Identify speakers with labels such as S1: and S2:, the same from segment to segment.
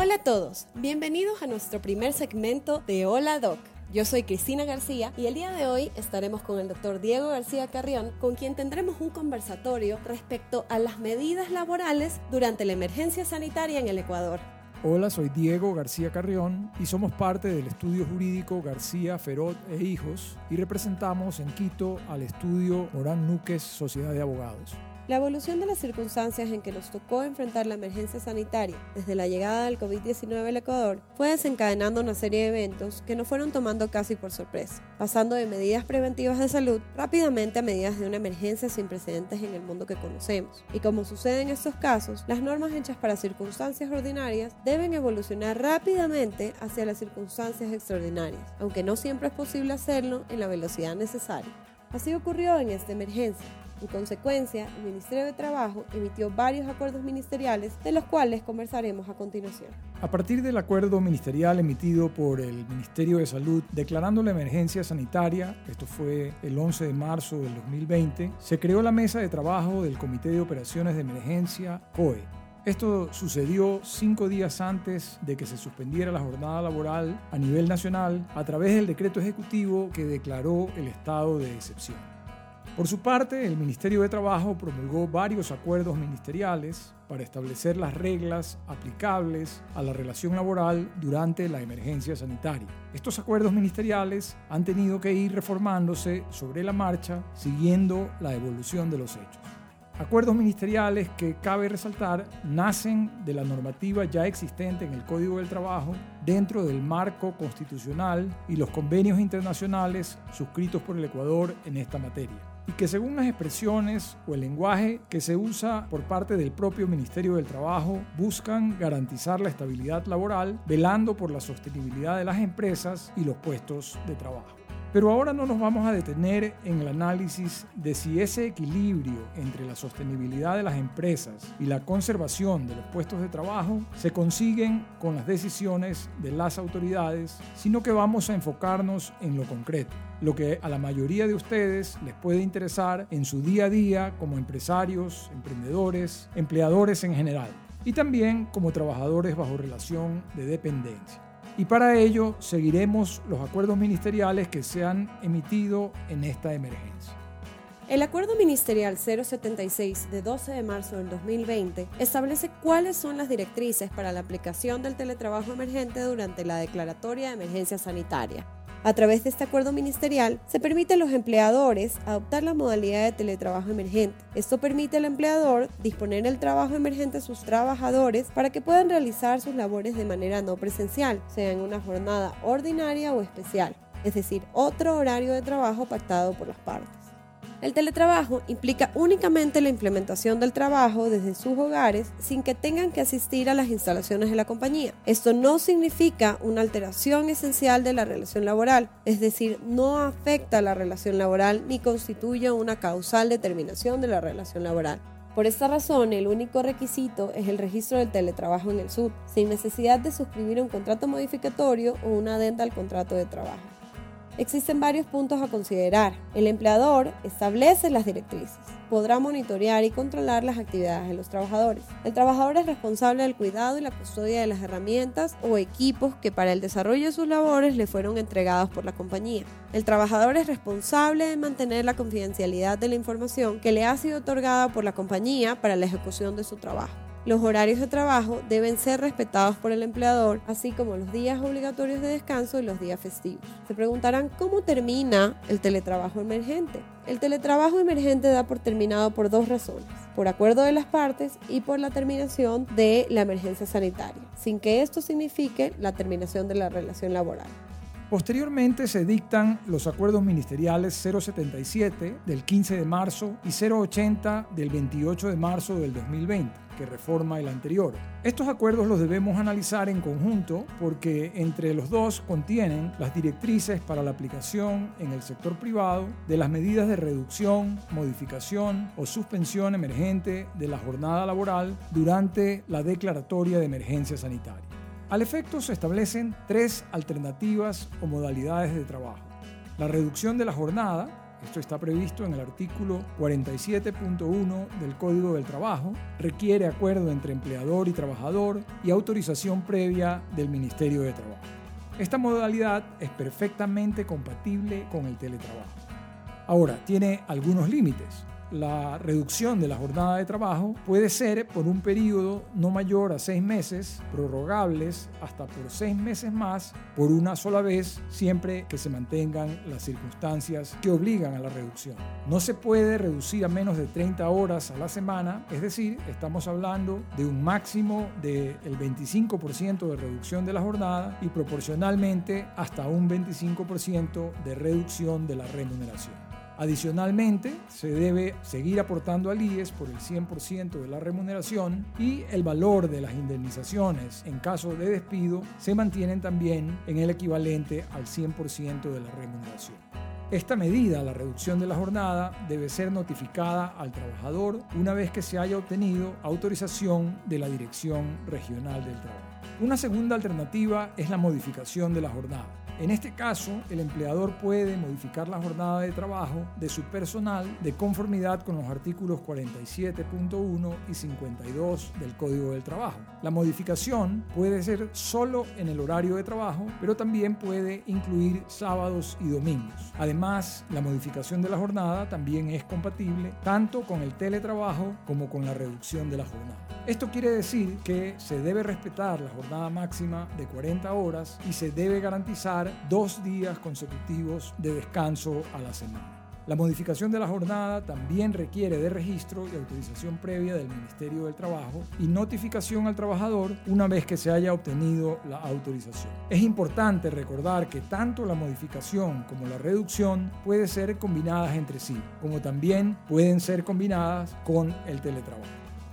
S1: Hola a todos, bienvenidos a nuestro primer segmento de Hola Doc. Yo soy Cristina García y el día de hoy estaremos con el doctor Diego García Carrión, con quien tendremos un conversatorio respecto a las medidas laborales durante la emergencia sanitaria en el Ecuador.
S2: Hola, soy Diego García Carrión y somos parte del estudio jurídico García Ferot e Hijos y representamos en Quito al estudio Morán Núquez Sociedad de Abogados.
S1: La evolución de las circunstancias en que nos tocó enfrentar la emergencia sanitaria desde la llegada del COVID-19 al Ecuador fue desencadenando una serie de eventos que nos fueron tomando casi por sorpresa, pasando de medidas preventivas de salud rápidamente a medidas de una emergencia sin precedentes en el mundo que conocemos. Y como sucede en estos casos, las normas hechas para circunstancias ordinarias deben evolucionar rápidamente hacia las circunstancias extraordinarias, aunque no siempre es posible hacerlo en la velocidad necesaria. Así ocurrió en esta emergencia, en consecuencia, el Ministerio de Trabajo emitió varios acuerdos ministeriales de los cuales conversaremos a continuación.
S2: A partir del acuerdo ministerial emitido por el Ministerio de Salud declarando la emergencia sanitaria, esto fue el 11 de marzo del 2020, se creó la mesa de trabajo del Comité de Operaciones de Emergencia COE. Esto sucedió cinco días antes de que se suspendiera la jornada laboral a nivel nacional a través del decreto ejecutivo que declaró el estado de excepción. Por su parte, el Ministerio de Trabajo promulgó varios acuerdos ministeriales para establecer las reglas aplicables a la relación laboral durante la emergencia sanitaria. Estos acuerdos ministeriales han tenido que ir reformándose sobre la marcha siguiendo la evolución de los hechos. Acuerdos ministeriales que, cabe resaltar, nacen de la normativa ya existente en el Código del Trabajo dentro del marco constitucional y los convenios internacionales suscritos por el Ecuador en esta materia y que según las expresiones o el lenguaje que se usa por parte del propio Ministerio del Trabajo buscan garantizar la estabilidad laboral, velando por la sostenibilidad de las empresas y los puestos de trabajo. Pero ahora no nos vamos a detener en el análisis de si ese equilibrio entre la sostenibilidad de las empresas y la conservación de los puestos de trabajo se consiguen con las decisiones de las autoridades, sino que vamos a enfocarnos en lo concreto, lo que a la mayoría de ustedes les puede interesar en su día a día como empresarios, emprendedores, empleadores en general y también como trabajadores bajo relación de dependencia y para ello seguiremos los acuerdos ministeriales que se han emitido en esta emergencia.
S1: El Acuerdo Ministerial 076 de 12 de marzo del 2020 establece cuáles son las directrices para la aplicación del teletrabajo emergente durante la declaratoria de emergencia sanitaria a través de este acuerdo ministerial, se permite a los empleadores adoptar la modalidad de teletrabajo emergente. Esto permite al empleador disponer el trabajo emergente a sus trabajadores para que puedan realizar sus labores de manera no presencial, sea en una jornada ordinaria o especial, es decir, otro horario de trabajo pactado por las partes. El teletrabajo implica únicamente la implementación del trabajo desde sus hogares sin que tengan que asistir a las instalaciones de la compañía. Esto no significa una alteración esencial de la relación laboral, es decir, no afecta a la relación laboral ni constituye una causal determinación de la relación laboral. Por esta razón, el único requisito es el registro del teletrabajo en el SUD, sin necesidad de suscribir un contrato modificatorio o una adenda al contrato de trabajo. Existen varios puntos a considerar. El empleador establece las directrices. Podrá monitorear y controlar las actividades de los trabajadores. El trabajador es responsable del cuidado y la custodia de las herramientas o equipos que para el desarrollo de sus labores le fueron entregados por la compañía. El trabajador es responsable de mantener la confidencialidad de la información que le ha sido otorgada por la compañía para la ejecución de su trabajo. Los horarios de trabajo deben ser respetados por el empleador, así como los días obligatorios de descanso y los días festivos. Se preguntarán cómo termina el teletrabajo emergente. El teletrabajo emergente da por terminado por dos razones, por acuerdo de las partes y por la terminación de la emergencia sanitaria, sin que esto signifique la terminación de la relación laboral.
S2: Posteriormente se dictan los acuerdos ministeriales 077 del 15 de marzo y 080 del 28 de marzo del 2020 que reforma el anterior. Estos acuerdos los debemos analizar en conjunto porque entre los dos contienen las directrices para la aplicación en el sector privado de las medidas de reducción, modificación o suspensión emergente de la jornada laboral durante la declaratoria de emergencia sanitaria. Al efecto se establecen tres alternativas o modalidades de trabajo. La reducción de la jornada, esto está previsto en el artículo 47.1 del Código del Trabajo, requiere acuerdo entre empleador y trabajador y autorización previa del Ministerio de Trabajo. Esta modalidad es perfectamente compatible con el teletrabajo. Ahora, tiene algunos límites la reducción de la jornada de trabajo puede ser por un periodo no mayor a seis meses, prorrogables hasta por seis meses más, por una sola vez, siempre que se mantengan las circunstancias que obligan a la reducción. No se puede reducir a menos de 30 horas a la semana, es decir, estamos hablando de un máximo del 25% de reducción de la jornada y proporcionalmente hasta un 25% de reducción de la remuneración. Adicionalmente, se debe seguir aportando al IES por el 100% de la remuneración y el valor de las indemnizaciones en caso de despido se mantienen también en el equivalente al 100% de la remuneración. Esta medida, la reducción de la jornada, debe ser notificada al trabajador una vez que se haya obtenido autorización de la Dirección Regional del Trabajo. Una segunda alternativa es la modificación de la jornada. En este caso, el empleador puede modificar la jornada de trabajo de su personal de conformidad con los artículos 47.1 y 52 del Código del Trabajo. La modificación puede ser solo en el horario de trabajo, pero también puede incluir sábados y domingos. Además, la modificación de la jornada también es compatible tanto con el teletrabajo como con la reducción de la jornada. Esto quiere decir que se debe respetar la jornada máxima de 40 horas y se debe garantizar dos días consecutivos de descanso a la semana. La modificación de la jornada también requiere de registro y autorización previa del Ministerio del Trabajo y notificación al trabajador una vez que se haya obtenido la autorización. Es importante recordar que tanto la modificación como la reducción pueden ser combinadas entre sí, como también pueden ser combinadas con el teletrabajo.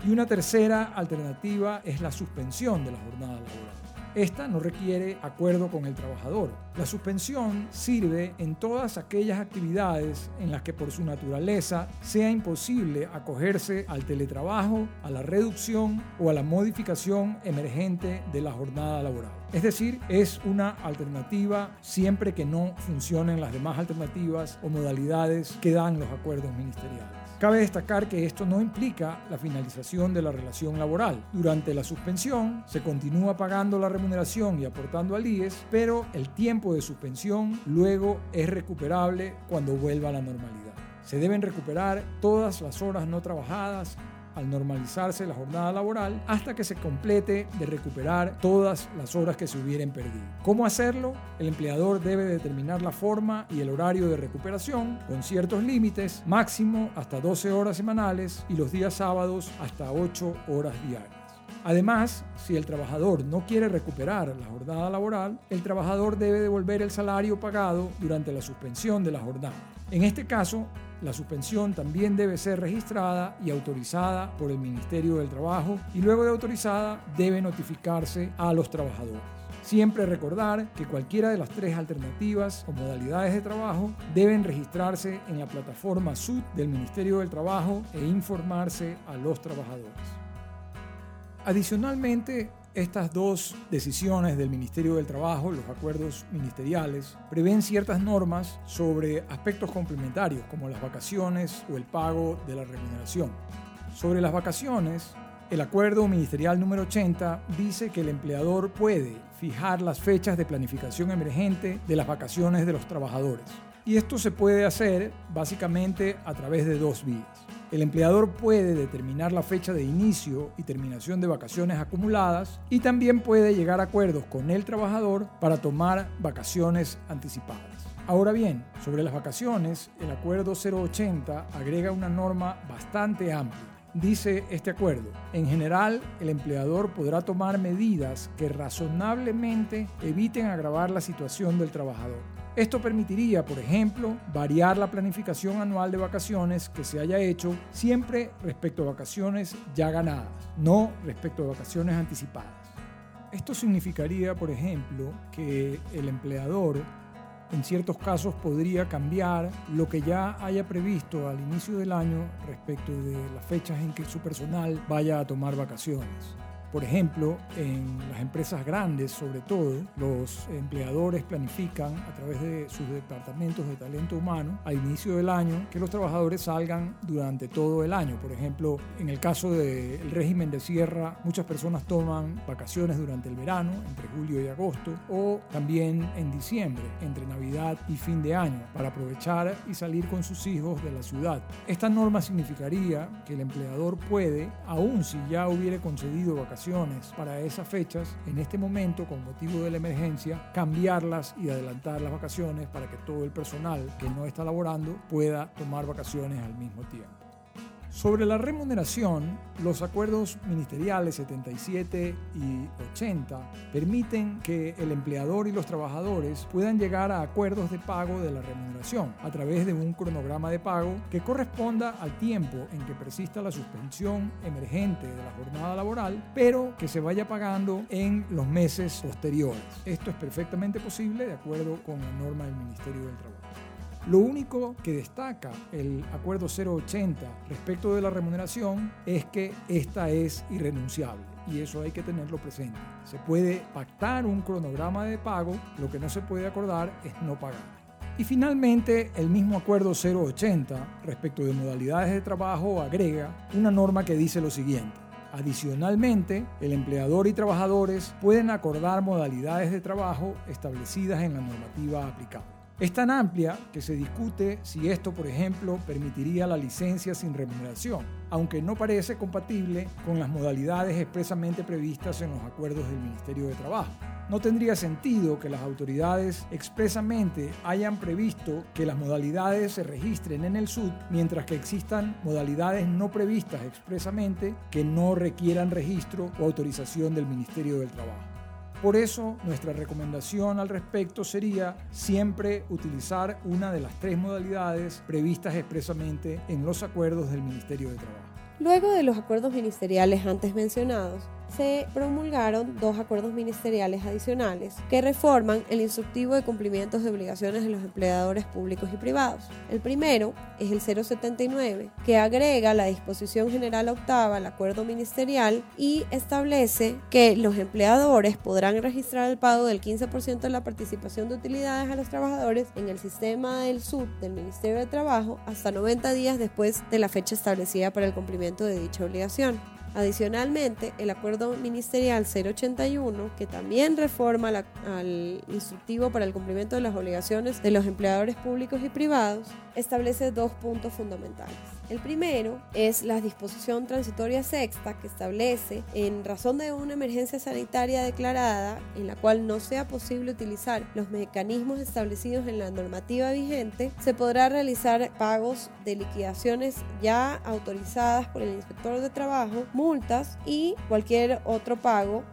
S2: Y una tercera alternativa es la suspensión de la jornada laboral. Esta no requiere acuerdo con el trabajador. La suspensión sirve en todas aquellas actividades en las que por su naturaleza sea imposible acogerse al teletrabajo, a la reducción o a la modificación emergente de la jornada laboral. Es decir, es una alternativa siempre que no funcionen las demás alternativas o modalidades que dan los acuerdos ministeriales. Cabe destacar que esto no implica la finalización de la relación laboral. Durante la suspensión se continúa pagando la remuneración y aportando al IES, pero el tiempo de suspensión luego es recuperable cuando vuelva a la normalidad. Se deben recuperar todas las horas no trabajadas al normalizarse la jornada laboral hasta que se complete de recuperar todas las horas que se hubieran perdido. ¿Cómo hacerlo? El empleador debe determinar la forma y el horario de recuperación con ciertos límites, máximo hasta 12 horas semanales y los días sábados hasta 8 horas diarias. Además, si el trabajador no quiere recuperar la jornada laboral, el trabajador debe devolver el salario pagado durante la suspensión de la jornada. En este caso, la suspensión también debe ser registrada y autorizada por el Ministerio del Trabajo y luego de autorizada debe notificarse a los trabajadores. Siempre recordar que cualquiera de las tres alternativas o modalidades de trabajo deben registrarse en la plataforma SUD del Ministerio del Trabajo e informarse a los trabajadores. Adicionalmente, estas dos decisiones del Ministerio del Trabajo, los acuerdos ministeriales, prevén ciertas normas sobre aspectos complementarios como las vacaciones o el pago de la remuneración. Sobre las vacaciones, el acuerdo ministerial número 80 dice que el empleador puede fijar las fechas de planificación emergente de las vacaciones de los trabajadores. Y esto se puede hacer básicamente a través de dos vías. El empleador puede determinar la fecha de inicio y terminación de vacaciones acumuladas y también puede llegar a acuerdos con el trabajador para tomar vacaciones anticipadas. Ahora bien, sobre las vacaciones, el acuerdo 080 agrega una norma bastante amplia. Dice este acuerdo, en general el empleador podrá tomar medidas que razonablemente eviten agravar la situación del trabajador. Esto permitiría, por ejemplo, variar la planificación anual de vacaciones que se haya hecho siempre respecto a vacaciones ya ganadas, no respecto a vacaciones anticipadas. Esto significaría, por ejemplo, que el empleador en ciertos casos podría cambiar lo que ya haya previsto al inicio del año respecto de las fechas en que su personal vaya a tomar vacaciones. Por ejemplo, en las empresas grandes, sobre todo, los empleadores planifican a través de sus departamentos de talento humano a inicio del año que los trabajadores salgan durante todo el año. Por ejemplo, en el caso del régimen de sierra, muchas personas toman vacaciones durante el verano, entre julio y agosto, o también en diciembre, entre Navidad y fin de año, para aprovechar y salir con sus hijos de la ciudad. Esta norma significaría que el empleador puede, aun si ya hubiere concedido vacaciones para esas fechas, en este momento, con motivo de la emergencia, cambiarlas y adelantar las vacaciones para que todo el personal que no está laborando pueda tomar vacaciones al mismo tiempo. Sobre la remuneración, los acuerdos ministeriales 77 y 80 permiten que el empleador y los trabajadores puedan llegar a acuerdos de pago de la remuneración a través de un cronograma de pago que corresponda al tiempo en que persista la suspensión emergente de la jornada laboral, pero que se vaya pagando en los meses posteriores. Esto es perfectamente posible de acuerdo con la norma del Ministerio del Trabajo. Lo único que destaca el acuerdo 080 respecto de la remuneración es que esta es irrenunciable y eso hay que tenerlo presente. Se puede pactar un cronograma de pago, lo que no se puede acordar es no pagar. Y finalmente, el mismo acuerdo 080 respecto de modalidades de trabajo agrega una norma que dice lo siguiente. Adicionalmente, el empleador y trabajadores pueden acordar modalidades de trabajo establecidas en la normativa aplicable. Es tan amplia que se discute si esto, por ejemplo, permitiría la licencia sin remuneración, aunque no parece compatible con las modalidades expresamente previstas en los acuerdos del Ministerio de Trabajo. No tendría sentido que las autoridades expresamente hayan previsto que las modalidades se registren en el SUD, mientras que existan modalidades no previstas expresamente que no requieran registro o autorización del Ministerio del Trabajo. Por eso, nuestra recomendación al respecto sería siempre utilizar una de las tres modalidades previstas expresamente en los acuerdos del Ministerio de Trabajo.
S1: Luego de los acuerdos ministeriales antes mencionados, se promulgaron dos acuerdos ministeriales adicionales que reforman el instructivo de cumplimientos de obligaciones de los empleadores públicos y privados. El primero es el 079, que agrega la disposición general octava al acuerdo ministerial y establece que los empleadores podrán registrar el pago del 15% de la participación de utilidades a los trabajadores en el sistema del SUD del Ministerio de Trabajo hasta 90 días después de la fecha establecida para el cumplimiento de dicha obligación. Adicionalmente, el acuerdo ministerial 081, que también reforma al instructivo para el cumplimiento de las obligaciones de los empleadores públicos y privados, establece dos puntos fundamentales. El primero es la disposición transitoria sexta que establece, en razón de una emergencia sanitaria declarada en la cual no sea posible utilizar los mecanismos establecidos en la normativa vigente, se podrá realizar pagos de liquidaciones ya autorizadas por el inspector de trabajo, multas y cualquier otro pago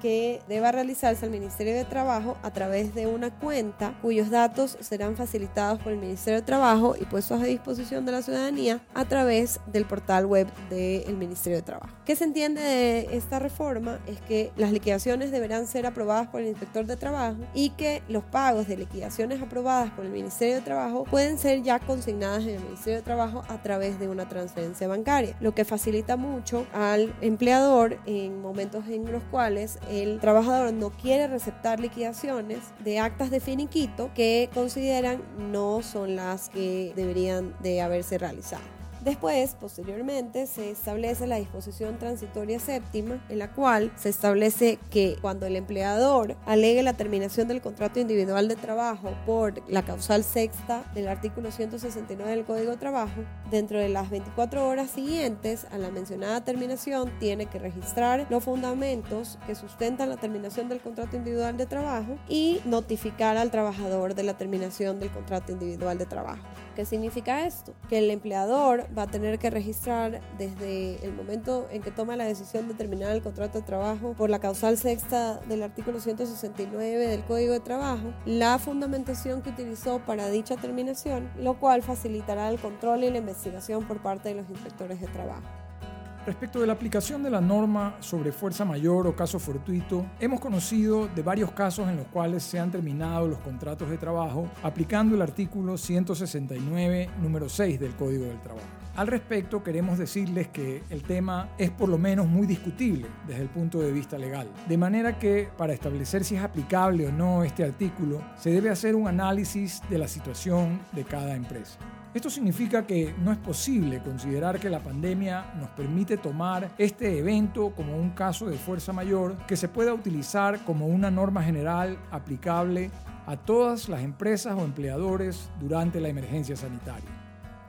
S1: que deba realizarse al Ministerio de Trabajo a través de una cuenta cuyos datos serán facilitados por el Ministerio de Trabajo y puestos a disposición de la ciudadanía a través del portal web del Ministerio de Trabajo. ¿Qué se entiende de esta reforma? Es que las liquidaciones deberán ser aprobadas por el inspector de trabajo y que los pagos de liquidaciones aprobadas por el Ministerio de Trabajo pueden ser ya consignadas en el Ministerio de Trabajo a través de una transferencia bancaria, lo que facilita mucho al empleador en momentos en los cuales el trabajador no quiere receptar liquidaciones de actas de finiquito que consideran no son las que deberían de haberse realizado. Después, posteriormente, se establece la disposición transitoria séptima, en la cual se establece que cuando el empleador alegue la terminación del contrato individual de trabajo por la causal sexta del artículo 169 del Código de Trabajo, dentro de las 24 horas siguientes a la mencionada terminación, tiene que registrar los fundamentos que sustentan la terminación del contrato individual de trabajo y notificar al trabajador de la terminación del contrato individual de trabajo. ¿Qué significa esto? Que el empleador va a tener que registrar desde el momento en que toma la decisión de terminar el contrato de trabajo por la causal sexta del artículo 169 del Código de Trabajo, la fundamentación que utilizó para dicha terminación, lo cual facilitará el control y la investigación por parte de los inspectores de trabajo.
S2: Respecto de la aplicación de la norma sobre fuerza mayor o caso fortuito, hemos conocido de varios casos en los cuales se han terminado los contratos de trabajo aplicando el artículo 169, número 6 del Código del Trabajo. Al respecto, queremos decirles que el tema es por lo menos muy discutible desde el punto de vista legal, de manera que para establecer si es aplicable o no este artículo, se debe hacer un análisis de la situación de cada empresa. Esto significa que no es posible considerar que la pandemia nos permite tomar este evento como un caso de fuerza mayor que se pueda utilizar como una norma general aplicable a todas las empresas o empleadores durante la emergencia sanitaria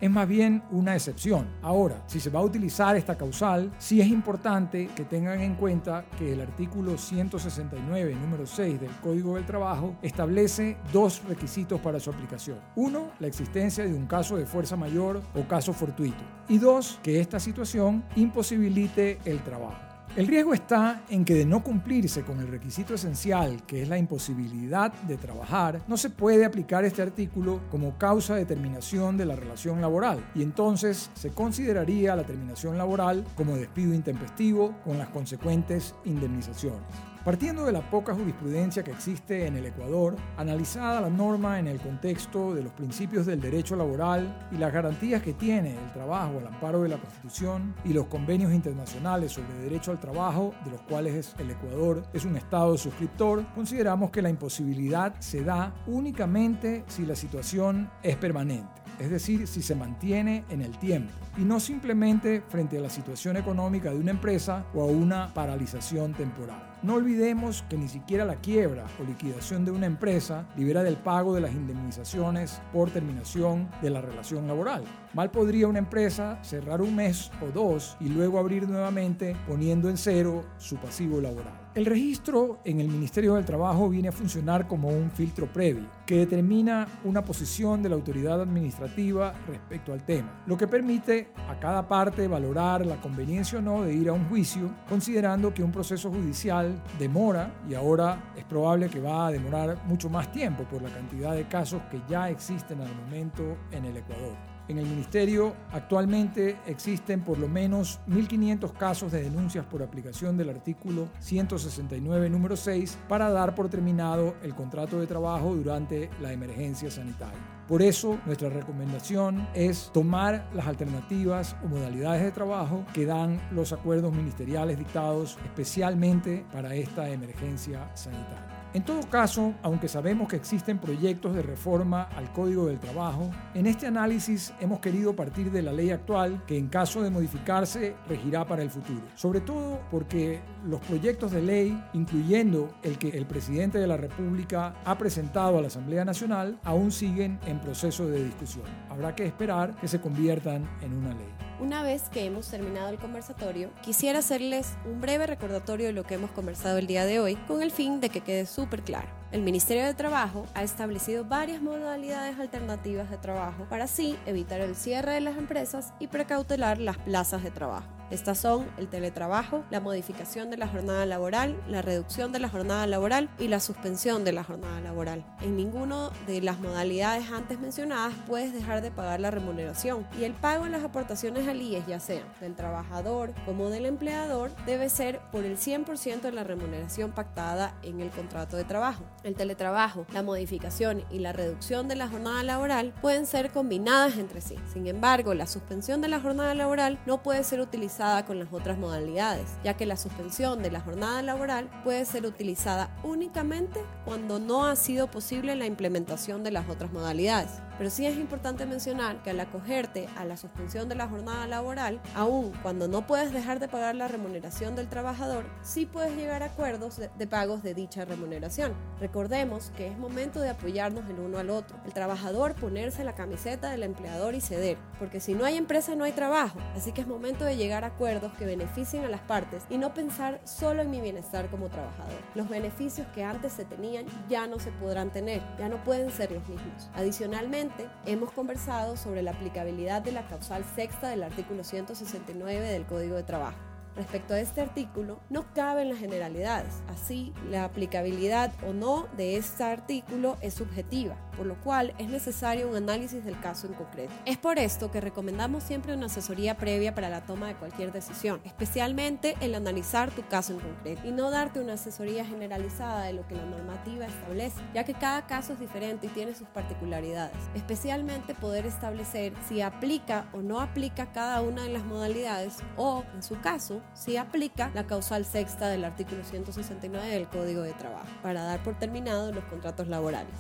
S2: es más bien una excepción. Ahora, si se va a utilizar esta causal, sí es importante que tengan en cuenta que el artículo 169, número 6 del Código del Trabajo establece dos requisitos para su aplicación. Uno, la existencia de un caso de fuerza mayor o caso fortuito. Y dos, que esta situación imposibilite el trabajo. El riesgo está en que de no cumplirse con el requisito esencial, que es la imposibilidad de trabajar, no se puede aplicar este artículo como causa de terminación de la relación laboral y entonces se consideraría la terminación laboral como despido intempestivo con las consecuentes indemnizaciones. Partiendo de la poca jurisprudencia que existe en el Ecuador, analizada la norma en el contexto de los principios del derecho laboral y las garantías que tiene el trabajo al amparo de la Constitución y los convenios internacionales sobre derecho al trabajo, de los cuales el Ecuador es un Estado suscriptor, consideramos que la imposibilidad se da únicamente si la situación es permanente, es decir, si se mantiene en el tiempo, y no simplemente frente a la situación económica de una empresa o a una paralización temporal. No olvidemos que ni siquiera la quiebra o liquidación de una empresa libera del pago de las indemnizaciones por terminación de la relación laboral. Mal podría una empresa cerrar un mes o dos y luego abrir nuevamente poniendo en cero su pasivo laboral. El registro en el Ministerio del Trabajo viene a funcionar como un filtro previo que determina una posición de la autoridad administrativa respecto al tema, lo que permite a cada parte valorar la conveniencia o no de ir a un juicio, considerando que un proceso judicial demora y ahora es probable que va a demorar mucho más tiempo por la cantidad de casos que ya existen al momento en el Ecuador. En el Ministerio actualmente existen por lo menos 1.500 casos de denuncias por aplicación del artículo 169, número 6, para dar por terminado el contrato de trabajo durante la emergencia sanitaria. Por eso, nuestra recomendación es tomar las alternativas o modalidades de trabajo que dan los acuerdos ministeriales dictados especialmente para esta emergencia sanitaria. En todo caso, aunque sabemos que existen proyectos de reforma al Código del Trabajo, en este análisis hemos querido partir de la ley actual que en caso de modificarse regirá para el futuro. Sobre todo porque los proyectos de ley, incluyendo el que el presidente de la República ha presentado a la Asamblea Nacional, aún siguen en proceso de discusión. Habrá que esperar que se conviertan en una ley.
S1: Una vez que hemos terminado el conversatorio, quisiera hacerles un breve recordatorio de lo que hemos conversado el día de hoy con el fin de que quede súper claro. El Ministerio de Trabajo ha establecido varias modalidades alternativas de trabajo para así evitar el cierre de las empresas y precautelar las plazas de trabajo. Estas son el teletrabajo, la modificación de la jornada laboral, la reducción de la jornada laboral y la suspensión de la jornada laboral. En ninguna de las modalidades antes mencionadas puedes dejar de pagar la remuneración y el pago en las aportaciones al IES, ya sea del trabajador como del empleador, debe ser por el 100% de la remuneración pactada en el contrato de trabajo. El teletrabajo, la modificación y la reducción de la jornada laboral pueden ser combinadas entre sí. Sin embargo, la suspensión de la jornada laboral no puede ser utilizada con las otras modalidades, ya que la suspensión de la jornada laboral puede ser utilizada únicamente cuando no ha sido posible la implementación de las otras modalidades. Pero sí es importante mencionar que al acogerte a la suspensión de la jornada laboral, aun cuando no puedes dejar de pagar la remuneración del trabajador, sí puedes llegar a acuerdos de, de pagos de dicha remuneración. Recordemos que es momento de apoyarnos el uno al otro. El trabajador ponerse la camiseta del empleador y ceder, porque si no hay empresa no hay trabajo. Así que es momento de llegar a acuerdos que beneficien a las partes y no pensar solo en mi bienestar como trabajador. Los beneficios que antes se tenían ya no se podrán tener, ya no pueden ser los mismos. Adicionalmente, hemos conversado sobre la aplicabilidad de la causal sexta del artículo 169 del Código de Trabajo. Respecto a este artículo, no caben las generalidades. Así, la aplicabilidad o no de este artículo es subjetiva, por lo cual es necesario un análisis del caso en concreto. Es por esto que recomendamos siempre una asesoría previa para la toma de cualquier decisión, especialmente el analizar tu caso en concreto y no darte una asesoría generalizada de lo que la normativa establece, ya que cada caso es diferente y tiene sus particularidades, especialmente poder establecer si aplica o no aplica cada una de las modalidades o, en su caso, si aplica la causal sexta del artículo 169 del Código de Trabajo, para dar por terminado los contratos laborales.